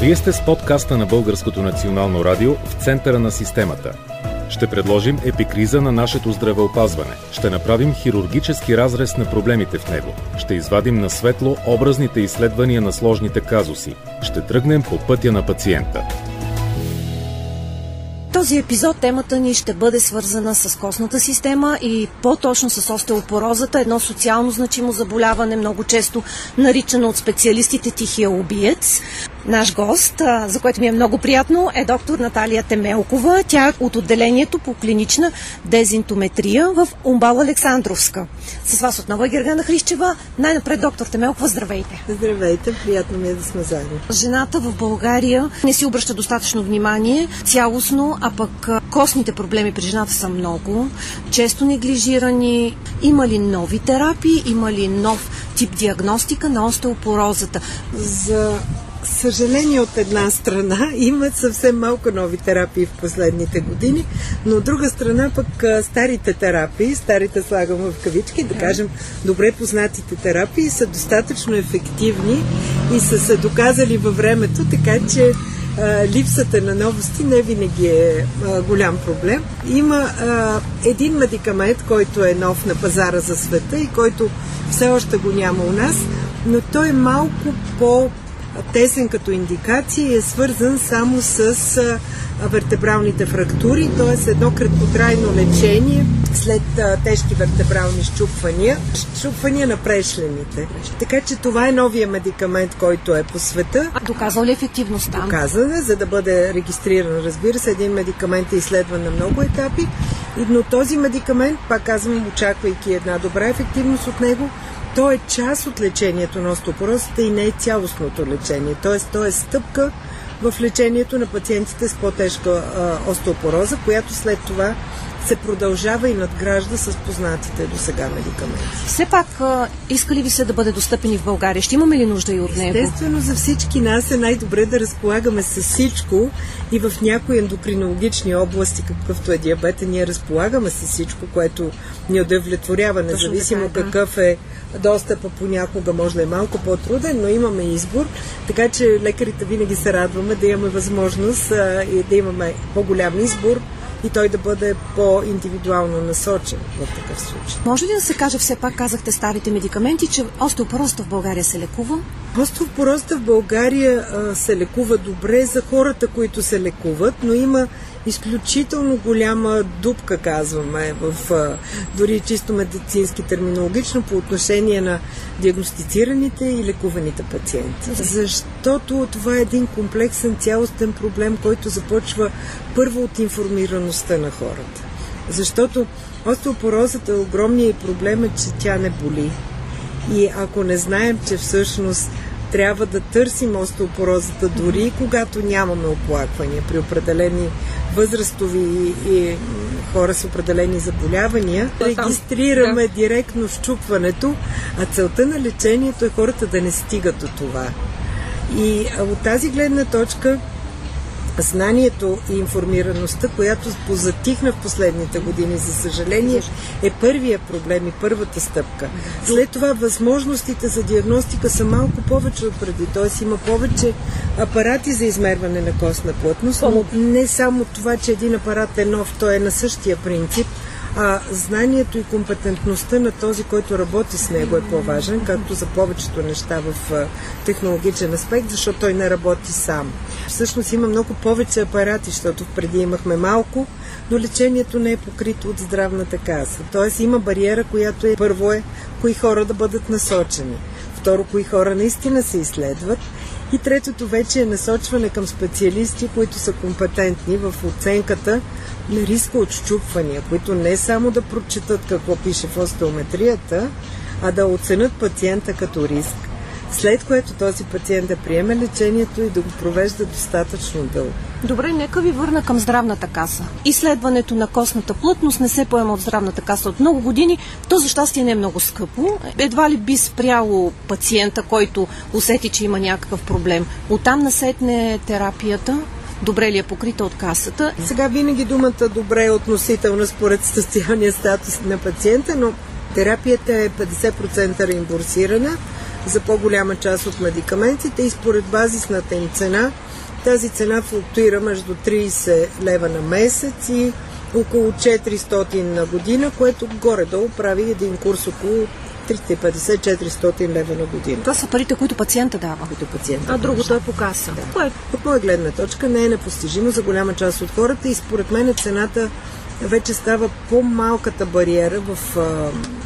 Вие сте с подкаста на Българското национално радио в центъра на системата. Ще предложим епикриза на нашето здравеопазване. Ще направим хирургически разрез на проблемите в него. Ще извадим на светло образните изследвания на сложните казуси. Ще тръгнем по пътя на пациента този епизод темата ни ще бъде свързана с костната система и по-точно с остеопорозата, едно социално значимо заболяване, много често наричано от специалистите тихия убиец. Наш гост, за което ми е много приятно, е доктор Наталия Темелкова. Тя е от отделението по клинична дезинтометрия в Умбал Александровска. С вас отново е Гергана Хрищева. Най-напред, доктор Темелкова, здравейте. Здравейте, приятно ми е да сме заедно. Жената в България не си обръща достатъчно внимание цялостно, а пък костните проблеми при жената са много, често неглижирани. Има ли нови терапии, има ли нов тип диагностика на остеопорозата? За съжаление от една страна има съвсем малко нови терапии в последните години, но от друга страна пък старите терапии, старите слагам в кавички, да кажем добре познатите терапии са достатъчно ефективни и са се доказали във времето, така че а, липсата на новости не винаги е а, голям проблем. Има а, един медикамент, който е нов на пазара за света и който все още го няма у нас, но той е малко по тесен като индикация и е свързан само с вертебралните фрактури, т.е. едно краткотрайно лечение след тежки вертебрални щупвания, щупвания на прешлените. Така че това е новия медикамент, който е по света. А доказал ли ефективността? Доказан е, за да бъде регистриран. Разбира се, един медикамент е изследван на много етапи, но този медикамент, пак казвам, очаквайки една добра ефективност от него, то е част от лечението на остеопорозата и не е цялостното лечение. Тоест, то е стъпка в лечението на пациентите с по-тежка остеопороза, която след това се продължава и надгражда с познатите до сега медикаменти. Все пак, иска ли ви се да бъде достъпен и в България? Ще имаме ли нужда и от него? Естествено, за всички нас е най-добре да разполагаме с всичко и в някои ендокринологични области, какъвто е диабета, ние разполагаме с всичко, което ни удовлетворява, независимо така, да. какъв е достъпа понякога може да е малко по-труден, но имаме избор, така че лекарите винаги се радваме да имаме възможност а, и да имаме по-голям избор и той да бъде по-индивидуално насочен в такъв случай. Може ли да се каже, все пак казахте старите медикаменти, че остеопорозата в България се лекува? Остеопорозата в България а, се лекува добре за хората, които се лекуват, но има изключително голяма дупка, казваме, в дори чисто медицински терминологично по отношение на диагностицираните и лекуваните пациенти. Защото това е един комплексен цялостен проблем, който започва първо от информираността на хората. Защото остеопорозата, огромният проблем е, че тя не боли. И ако не знаем, че всъщност трябва да търсим остеопорозата дори когато нямаме оплаквания при определени възрастови и хора с определени заболявания, регистрираме да. директно щупването, а целта на лечението е хората да не стигат до това. И от тази гледна точка знанието и информираността, която позатихна в последните години, за съжаление, е първия проблем и първата стъпка. След това възможностите за диагностика са малко повече от преди, т.е. има повече апарати за измерване на костна плътност, но не само това, че един апарат е нов, той е на същия принцип, а знанието и компетентността на този, който работи с него е по-важен, както за повечето неща в технологичен аспект, защото той не работи сам. Всъщност има много повече апарати, защото преди имахме малко, но лечението не е покрито от здравната каса. Тоест има бариера, която е първо е кои хора да бъдат насочени. Второ, кои хора наистина се изследват и третото вече е насочване към специалисти, които са компетентни в оценката на риска от щупвания, които не само да прочитат какво пише в остеометрията, а да оценят пациента като риск. След което този пациент да приеме лечението и да го провежда достатъчно дълго. Добре, нека ви върна към здравната каса. Изследването на костната плътност не се поема от здравната каса от много години. То за щастие не е много скъпо. Едва ли би спряло пациента, който усети, че има някакъв проблем. Оттам насетне терапията добре ли е покрита от касата. Сега винаги думата добре е относителна според социалния статус на пациента, но терапията е 50% реимбурсирана, за по-голяма част от медикаментите и според базисната им цена тази цена флуктуира между 30 лева на месец и около 400 на година, което горе-долу прави един курс около 350-400 лева на година. Това са парите, които пациента дава. Които пациента а другото е по каса. Да. Кое? От моя гледна точка не е непостижимо за голяма част от хората и според мен цената вече става по-малката бариера в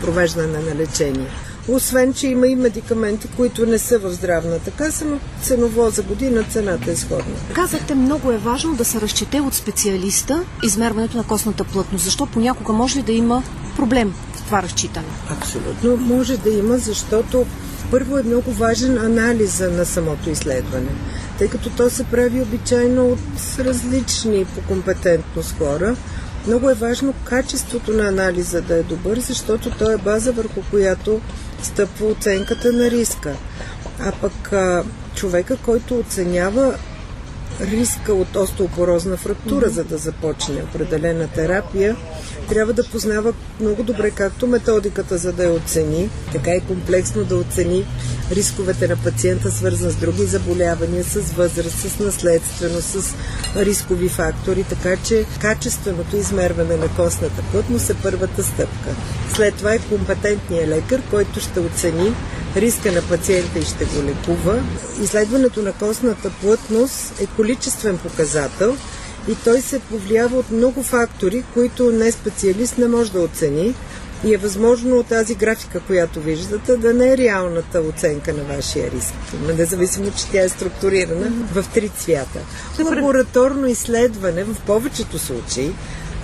провеждане на лечение. Освен, че има и медикаменти, които не са в здравната каса, но ценово за година цената е сходна. Казахте, много е важно да се разчете от специалиста измерването на костната плътност. Защо понякога може ли да има проблем в това разчитане? Абсолютно може да има, защото първо е много важен анализа на самото изследване, тъй като то се прави обичайно от различни по компетентност хора. Много е важно качеството на анализа да е добър, защото то е база върху която стъпва оценката на риска. А пък човека, който оценява риска от остеопорозна фрактура, mm-hmm. за да започне определена терапия, трябва да познава много добре както методиката, за да я оцени, така и комплексно да оцени рисковете на пациента, свързан с други заболявания, с възраст, с наследствено, с рискови фактори, така че качественото измерване на костната плътност е първата стъпка. След това е компетентният лекар, който ще оцени риска на пациента и ще го лекува. Изследването на костната плътност е количествен показател и той се повлиява от много фактори, които не специалист не може да оцени. И е възможно тази графика, която виждате, да не е реалната оценка на вашия риск. Независимо, че тя е структурирана в три цвята. Лабораторно изследване в повечето случаи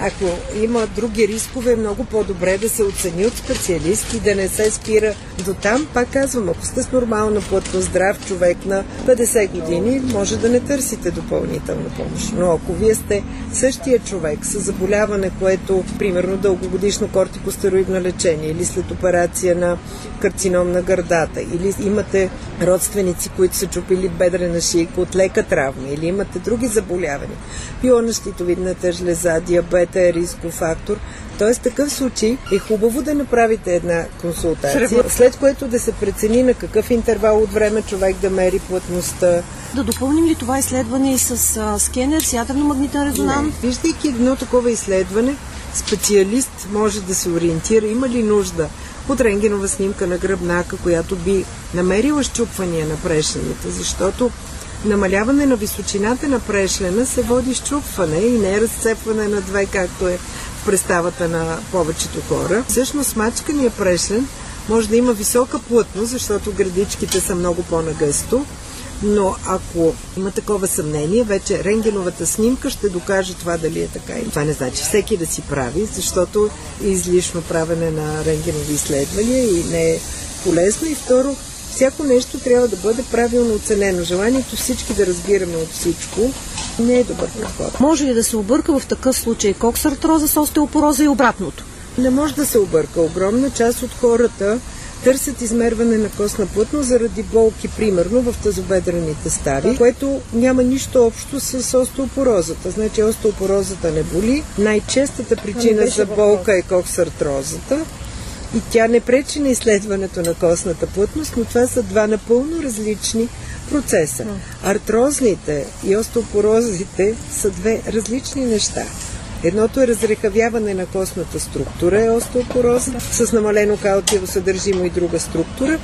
ако има други рискове, е много по-добре да се оцени от специалист и да не се спира до там. Пак казвам, ако сте с нормална плътно здрав човек на 50 години, може да не търсите допълнителна помощ. Но ако вие сте същия човек с заболяване, което, примерно, дългогодишно кортикостероидно лечение или след операция на карцином на гърдата, или имате родственици, които са чупили бедрена шийка от лека травма, или имате други заболявания, пилона щитовидната жлеза, диабет, което е рисков фактор. Тоест, такъв случай е хубаво да направите една консултация, след което да се прецени на какъв интервал от време човек да мери плътността. Да допълним ли това изследване и с а, скенер, с ядрено-магнитен резонанс? Не. Виждайки едно такова изследване, специалист може да се ориентира има ли нужда от рентгенова снимка на гръбнака, която би намерила щупвания на прешените, защото намаляване на височината на прешлена се води щупване и не е разцепване на две, както е в представата на повечето хора. Всъщност мачкания прешлен може да има висока плътност, защото градичките са много по-нагъсто, но ако има такова съмнение, вече рентгеновата снимка ще докаже това дали е така. И това не значи всеки да си прави, защото е излишно правене на рентгенови изследвания и не е полезно. И второ, всяко нещо трябва да бъде правилно оценено. Желанието всички да разбираме от всичко не е добър подход. Може ли да се обърка в такъв случай коксартроза с остеопороза и обратното? Не може да се обърка. Огромна част от хората търсят измерване на костна плътност заради болки, примерно в тазобедрените стави, което няма нищо общо с остеопорозата. Значи остеопорозата не боли. Най-честата причина за болка е коксартрозата и тя не пречи на изследването на костната плътност, но това са два напълно различни процеса. Артрозните и остеопорозите са две различни неща. Едното е разрехавяване на костната структура, е остеопороза, с намалено калциево съдържимо и друга структура.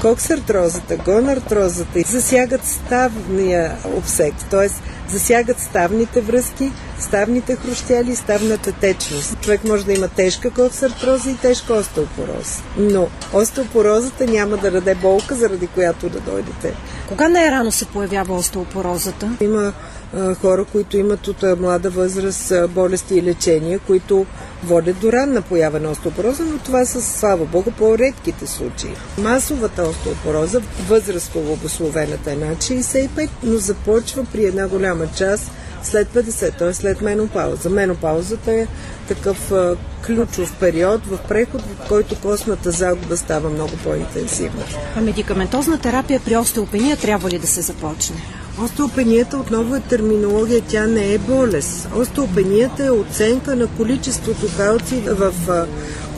Коксартрозата, гонартрозата засягат ставния обсек, т.е. засягат ставните връзки, ставните хрущяли и ставната течност. Човек може да има тежка коксартроза и тежка остеопороза. Но остеопорозата няма да даде болка, заради която да дойдете. Кога най-рано се появява остеопорозата? Има хора, които имат от млада възраст болести и лечения, които водят до ранна поява на остеопороза, но това са, слава Богу, по-редките случаи. Масовата остеопороза, възрастово обословената е над 65, но започва при една голяма част след 50, т.е. след менопауза. Менопаузата е такъв ключов период в преход, в който костната загуба става много по-интенсивна. А медикаментозна терапия при остеопения трябва ли да се започне? Остеопенията отново е терминология, тя не е болест. Остеопенията е оценка на количеството калци в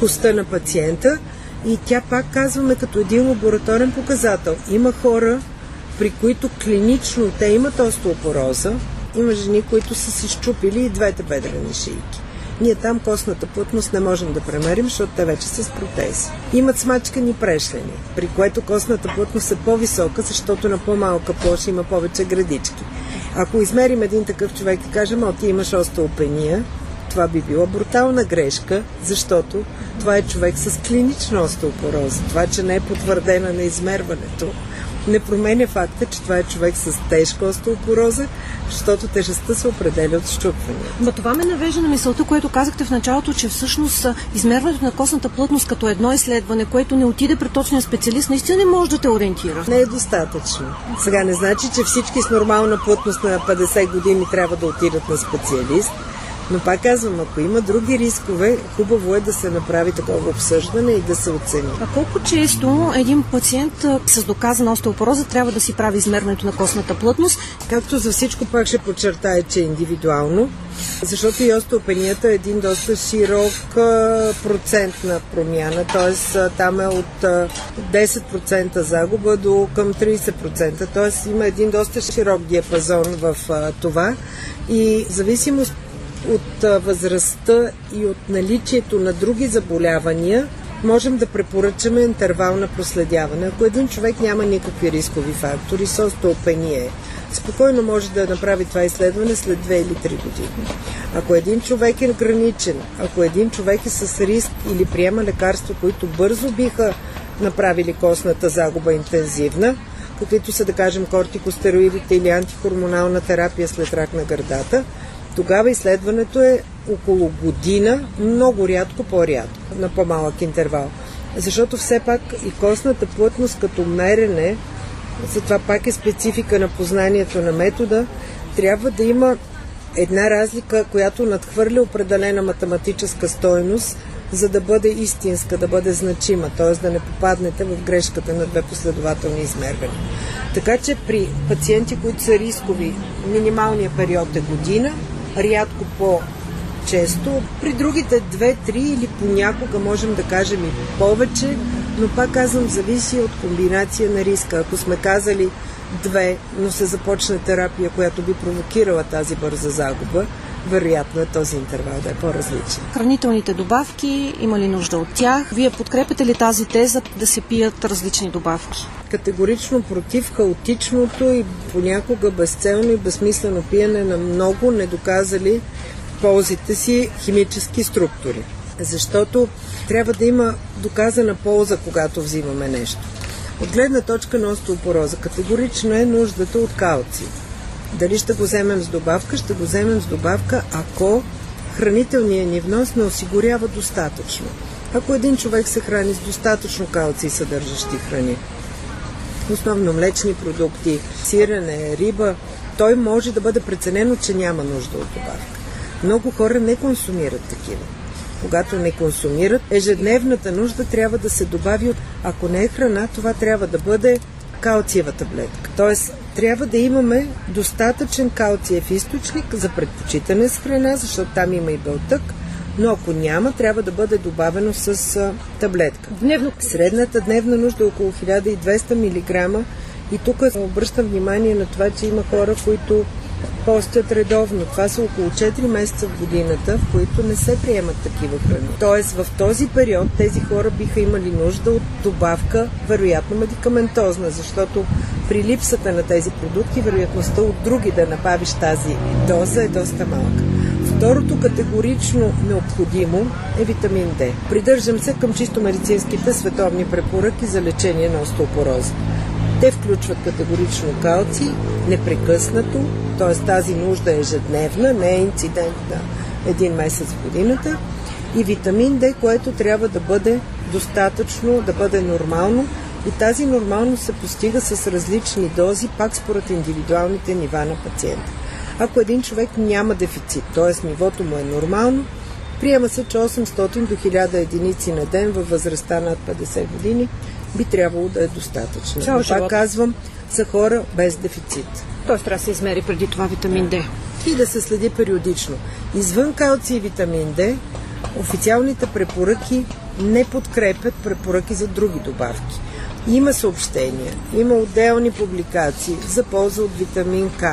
коста на пациента И тя пак казваме като един лабораторен показател. Има хора, при които клинично те имат остеопороза, има жени, които са си щупили и двете бедрени шийки. Ние там костната плътност не можем да премерим, защото те вече са с протези. Имат смачкани прешлени, при което костната плътност е по-висока, защото на по-малка площ има повече градички. Ако измерим един такъв човек и кажем, о, ти имаш остеопения, това би била брутална грешка, защото това е човек с клинична остеопороза. Това, че не е потвърдена на измерването, не променя факта, че това е човек с тежка остеопороза, защото тежестта се определя от щупвания. Ма това ме навежда на мисълта, което казахте в началото, че всъщност измерването на костната плътност като едно изследване, което не отиде при точния специалист, наистина не може да те ориентира. Не е достатъчно. Сега не значи, че всички с нормална плътност на 50 години трябва да отидат на специалист. Но пак казвам, ако има други рискове, хубаво е да се направи такова обсъждане и да се оцени. А колко често един пациент с доказана остеопороза трябва да си прави измерването на костната плътност? Както за всичко пак ще подчертая, че е индивидуално, защото и остеопенията е един доста широк процент на промяна, т.е. там е от 10% загуба до към 30%, т.е. има един доста широк диапазон в това и зависимост от възрастта и от наличието на други заболявания, можем да препоръчаме интервал на проследяване. Ако един човек няма никакви рискови фактори, с остеопения спокойно може да направи това изследване след 2 или 3 години. Ако един човек е граничен, ако един човек е с риск или приема лекарства, които бързо биха направили костната загуба интензивна, каквито са да кажем кортикостероидите или антихормонална терапия след рак на гърдата, тогава изследването е около година, много рядко по-рядко, на по-малък интервал. Защото все пак и костната плътност като мерене, затова пак е специфика на познанието на метода, трябва да има една разлика, която надхвърля определена математическа стойност, за да бъде истинска, да бъде значима, т.е. да не попаднете в грешката на две последователни измервания. Така че при пациенти, които са рискови, минималният период е година, рядко по-често. При другите две-три или понякога можем да кажем и повече, но пак казвам, зависи от комбинация на риска. Ако сме казали две, но се започне терапия, която би провокирала тази бърза загуба, вероятно е този интервал да е по-различен. Хранителните добавки, има ли нужда от тях? Вие подкрепяте ли тази теза да се пият различни добавки? Категорично против хаотичното и понякога безцелно и безсмислено пиене на много недоказали ползите си химически структури. Защото трябва да има доказана полза, когато взимаме нещо. От гледна точка на остеопороза, категорично е нуждата от калци. Дали ще го вземем с добавка? Ще го вземем с добавка, ако хранителният ни внос не осигурява достатъчно. Ако един човек се храни с достатъчно калци съдържащи храни, основно млечни продукти, сирене, риба, той може да бъде преценено, че няма нужда от добавка. Много хора не консумират такива. Когато не консумират, ежедневната нужда трябва да се добави. Ако не е храна, това трябва да бъде калциева таблетка. Тоест, трябва да имаме достатъчен калциев източник за предпочитане с храна, защото там има и белтък, но ако няма, трябва да бъде добавено с а, таблетка. Дневно. Средната дневна нужда е около 1200 мг и тук обръщам внимание на това, че има хора, които постят редовно. Това са около 4 месеца в годината, в които не се приемат такива храни. Тоест в този период тези хора биха имали нужда от добавка, вероятно медикаментозна, защото при липсата на тези продукти, вероятността от други да набавиш тази доза е доста малка. Второто категорично необходимо е витамин D. Придържам се към чисто медицинските световни препоръки за лечение на остеопороза. Те включват категорично калци, непрекъснато, т.е. тази нужда е ежедневна, не е инцидент на един месец в годината, и витамин D, което трябва да бъде достатъчно, да бъде нормално и тази нормалност се постига с различни дози, пак според индивидуалните нива на пациента. Ако един човек няма дефицит, т.е. нивото му е нормално, приема се, че 800 до 1000 единици на ден във възрастта над 50 години би трябвало да е достатъчно. Цял Пак казвам, за хора без дефицит. Тоест трябва да се измери преди това витамин D. И да се следи периодично. Извън калци и витамин D, официалните препоръки не подкрепят препоръки за други добавки. Има съобщения, има отделни публикации за полза от витамин К.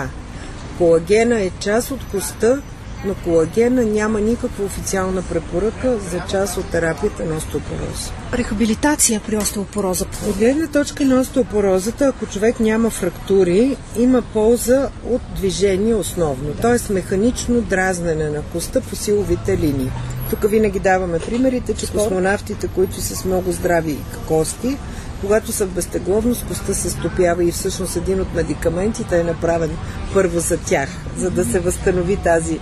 Колагена е част от коста, но колагена няма никаква официална препоръка за част от терапията на остеопороза. Рехабилитация при остеопороза. От гледна точка на остеопорозата, ако човек няма фрактури, има полза от движение основно, т.е. механично дразнене на коста по силовите линии. Тук винаги даваме примерите, че космонавтите, които са с много здрави кости, когато са в безтегловност, коста се стопява и всъщност един от медикаментите е направен първо за тях, за да се възстанови тази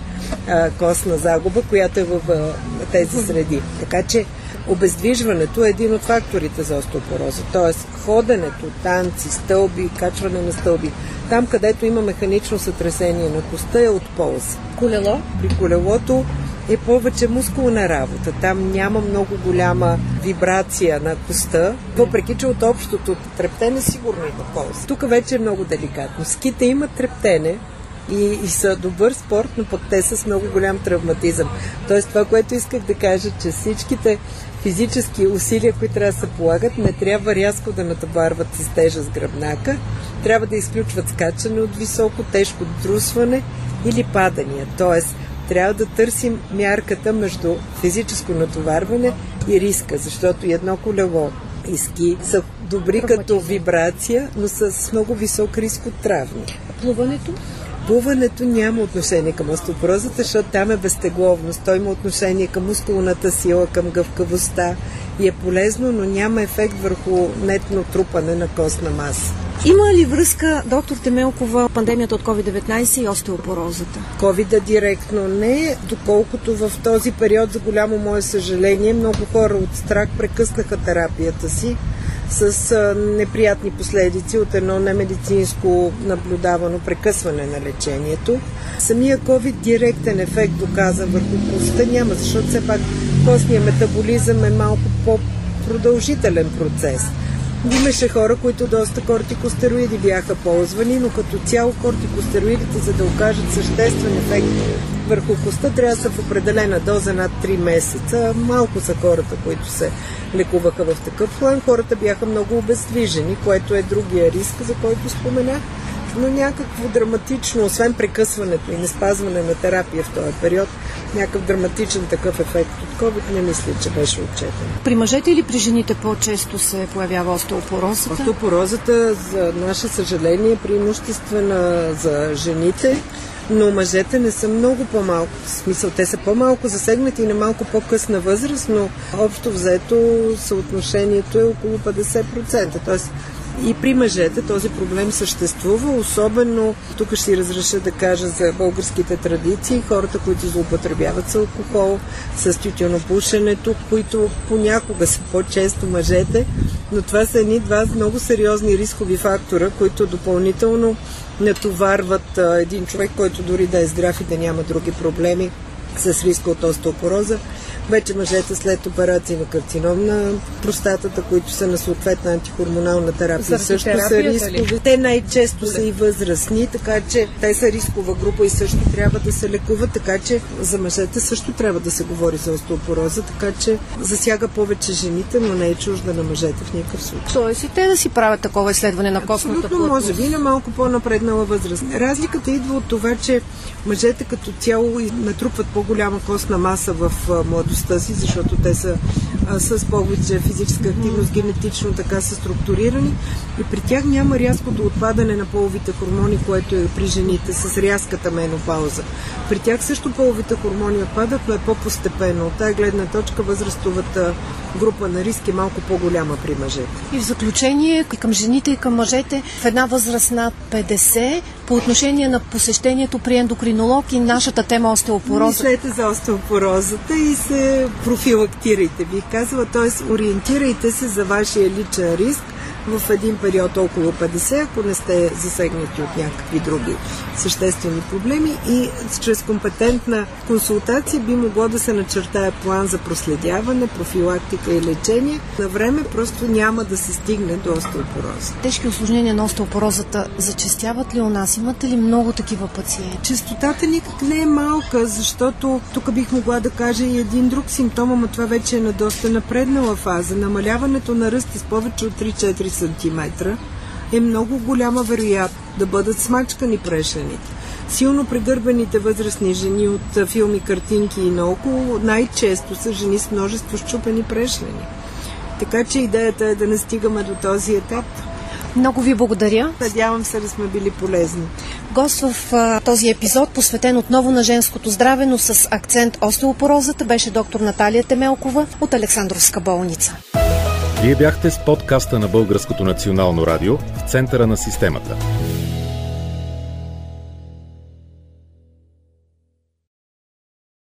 а, костна загуба, която е в а, тези среди. Така че обездвижването е един от факторите за остеопороза. Тоест ходенето, танци, стълби, качване на стълби, там където има механично сътресение на коста е от полза. Колело? При колелото е повече мускулна работа. Там няма много голяма вибрация на коста, въпреки че от общото трептене сигурно има полза. Тук вече е много деликатно. Ските имат трептене, и, и са добър спорт, но пък те са с много голям травматизъм. Тоест това, което исках да кажа, че всичките физически усилия, които трябва да се полагат, не трябва рязко да натоварват с тежа с гръбнака, трябва да изключват скачане от високо, тежко друсване или падания. Тоест, трябва да търсим мярката между физическо натоварване и риска, защото едно колело и ски са добри като вибрация, но са с много висок риск от травми. Плуването? Плуването няма отношение към остеопорозата, защото там е безтегловност. Той има отношение към мускулната сила, към гъвкавостта и е полезно, но няма ефект върху нетно трупане на костна маса. Има ли връзка, доктор Темелкова, пандемията от COVID-19 и остеопорозата? COVID директно не, доколкото в този период, за голямо мое съжаление, много хора от страх прекъснаха терапията си с неприятни последици от едно немедицинско наблюдавано прекъсване на лечението. Самия COVID директен ефект доказан върху коста няма, защото все пак костния метаболизъм е малко по-продължителен процес. Имаше хора, които доста кортикостероиди бяха ползвани, но като цяло кортикостероидите, за да окажат съществен ефект върху коста, трябва да са в определена доза над 3 месеца. Малко са хората, които се лекуваха в такъв план. Хората бяха много обездвижени, което е другия риск, за който споменах но някакво драматично, освен прекъсването и не спазване на терапия в този период, някакъв драматичен такъв ефект от COVID не мисля, че беше отчетен. При мъжете или при жените по-често се появява остеопорозата? Остеопорозата, за наше съжаление, е преимуществена за жените, но мъжете не са много по-малко. В смисъл, те са по-малко засегнати и на малко по-късна възраст, но общо взето съотношението е около 50%. Тоест, и при мъжете този проблем съществува, особено тук ще си разреша да кажа за българските традиции, хората, които злоупотребяват с алкохол, с тютюнопушенето, които понякога са по-често мъжете, но това са едни два много сериозни рискови фактора, които допълнително натоварват един човек, който дори да е здрав и да няма други проблеми с риска от остеопороза, вече мъжете след операции на карцином на простатата, които са на съответна антихормонална терапия, също са рискови. Те най-често са и възрастни, така че те са рискова група и също трябва да се лекуват, така че за мъжете също трябва да се говори за остеопороза, така че засяга повече жените, но не е чужда на мъжете в никакъв случай. Тоест и те да си правят такова изследване на костната плътност. може би на малко по-напреднала възраст. Разликата идва от това, че мъжете като цяло натрупват по-голяма костна маса в младостта си, защото те са а, с повече физическа активност, генетично така са структурирани и при тях няма рязкото отпадане на половите хормони, което е при жените с рязката менопауза. При тях също половите хормони отпадат, но е по-постепенно. От тази гледна точка възрастовата група на риск е малко по-голяма при мъжете. И в заключение, към жените и към мъжете, в една възраст на 50, по отношение на посещението при ендокринолог и нашата тема остеопороза. Мислете за остеопорозата и се профилактирайте, бих казала, т.е. ориентирайте се за вашия личен риск, в един период около 50, ако не сте засегнати от някакви други съществени проблеми и чрез компетентна консултация би могло да се начертая план за проследяване, профилактика и лечение. На време просто няма да се стигне до остеопороза. Тежки осложнения на остеопорозата зачестяват ли у нас? Имате ли много такива пациенти? Честотата никак не е малка, защото тук бих могла да кажа и един друг симптом, но това вече е на доста напреднала фаза. Намаляването на ръста с повече от 3-4 см е много голяма вероятност да бъдат смачкани прешените. Силно прегърбените възрастни жени от филми, картинки и наоколо най-често са жени с множество щупени прешлени. Така че идеята е да не стигаме до този етап. Много ви благодаря. Надявам се да сме били полезни. Гост в а, този епизод, посветен отново на женското здраве, но с акцент остеопорозата, беше доктор Наталия Темелкова от Александровска болница. Вие бяхте с подкаста на Българското национално радио в центъра на системата.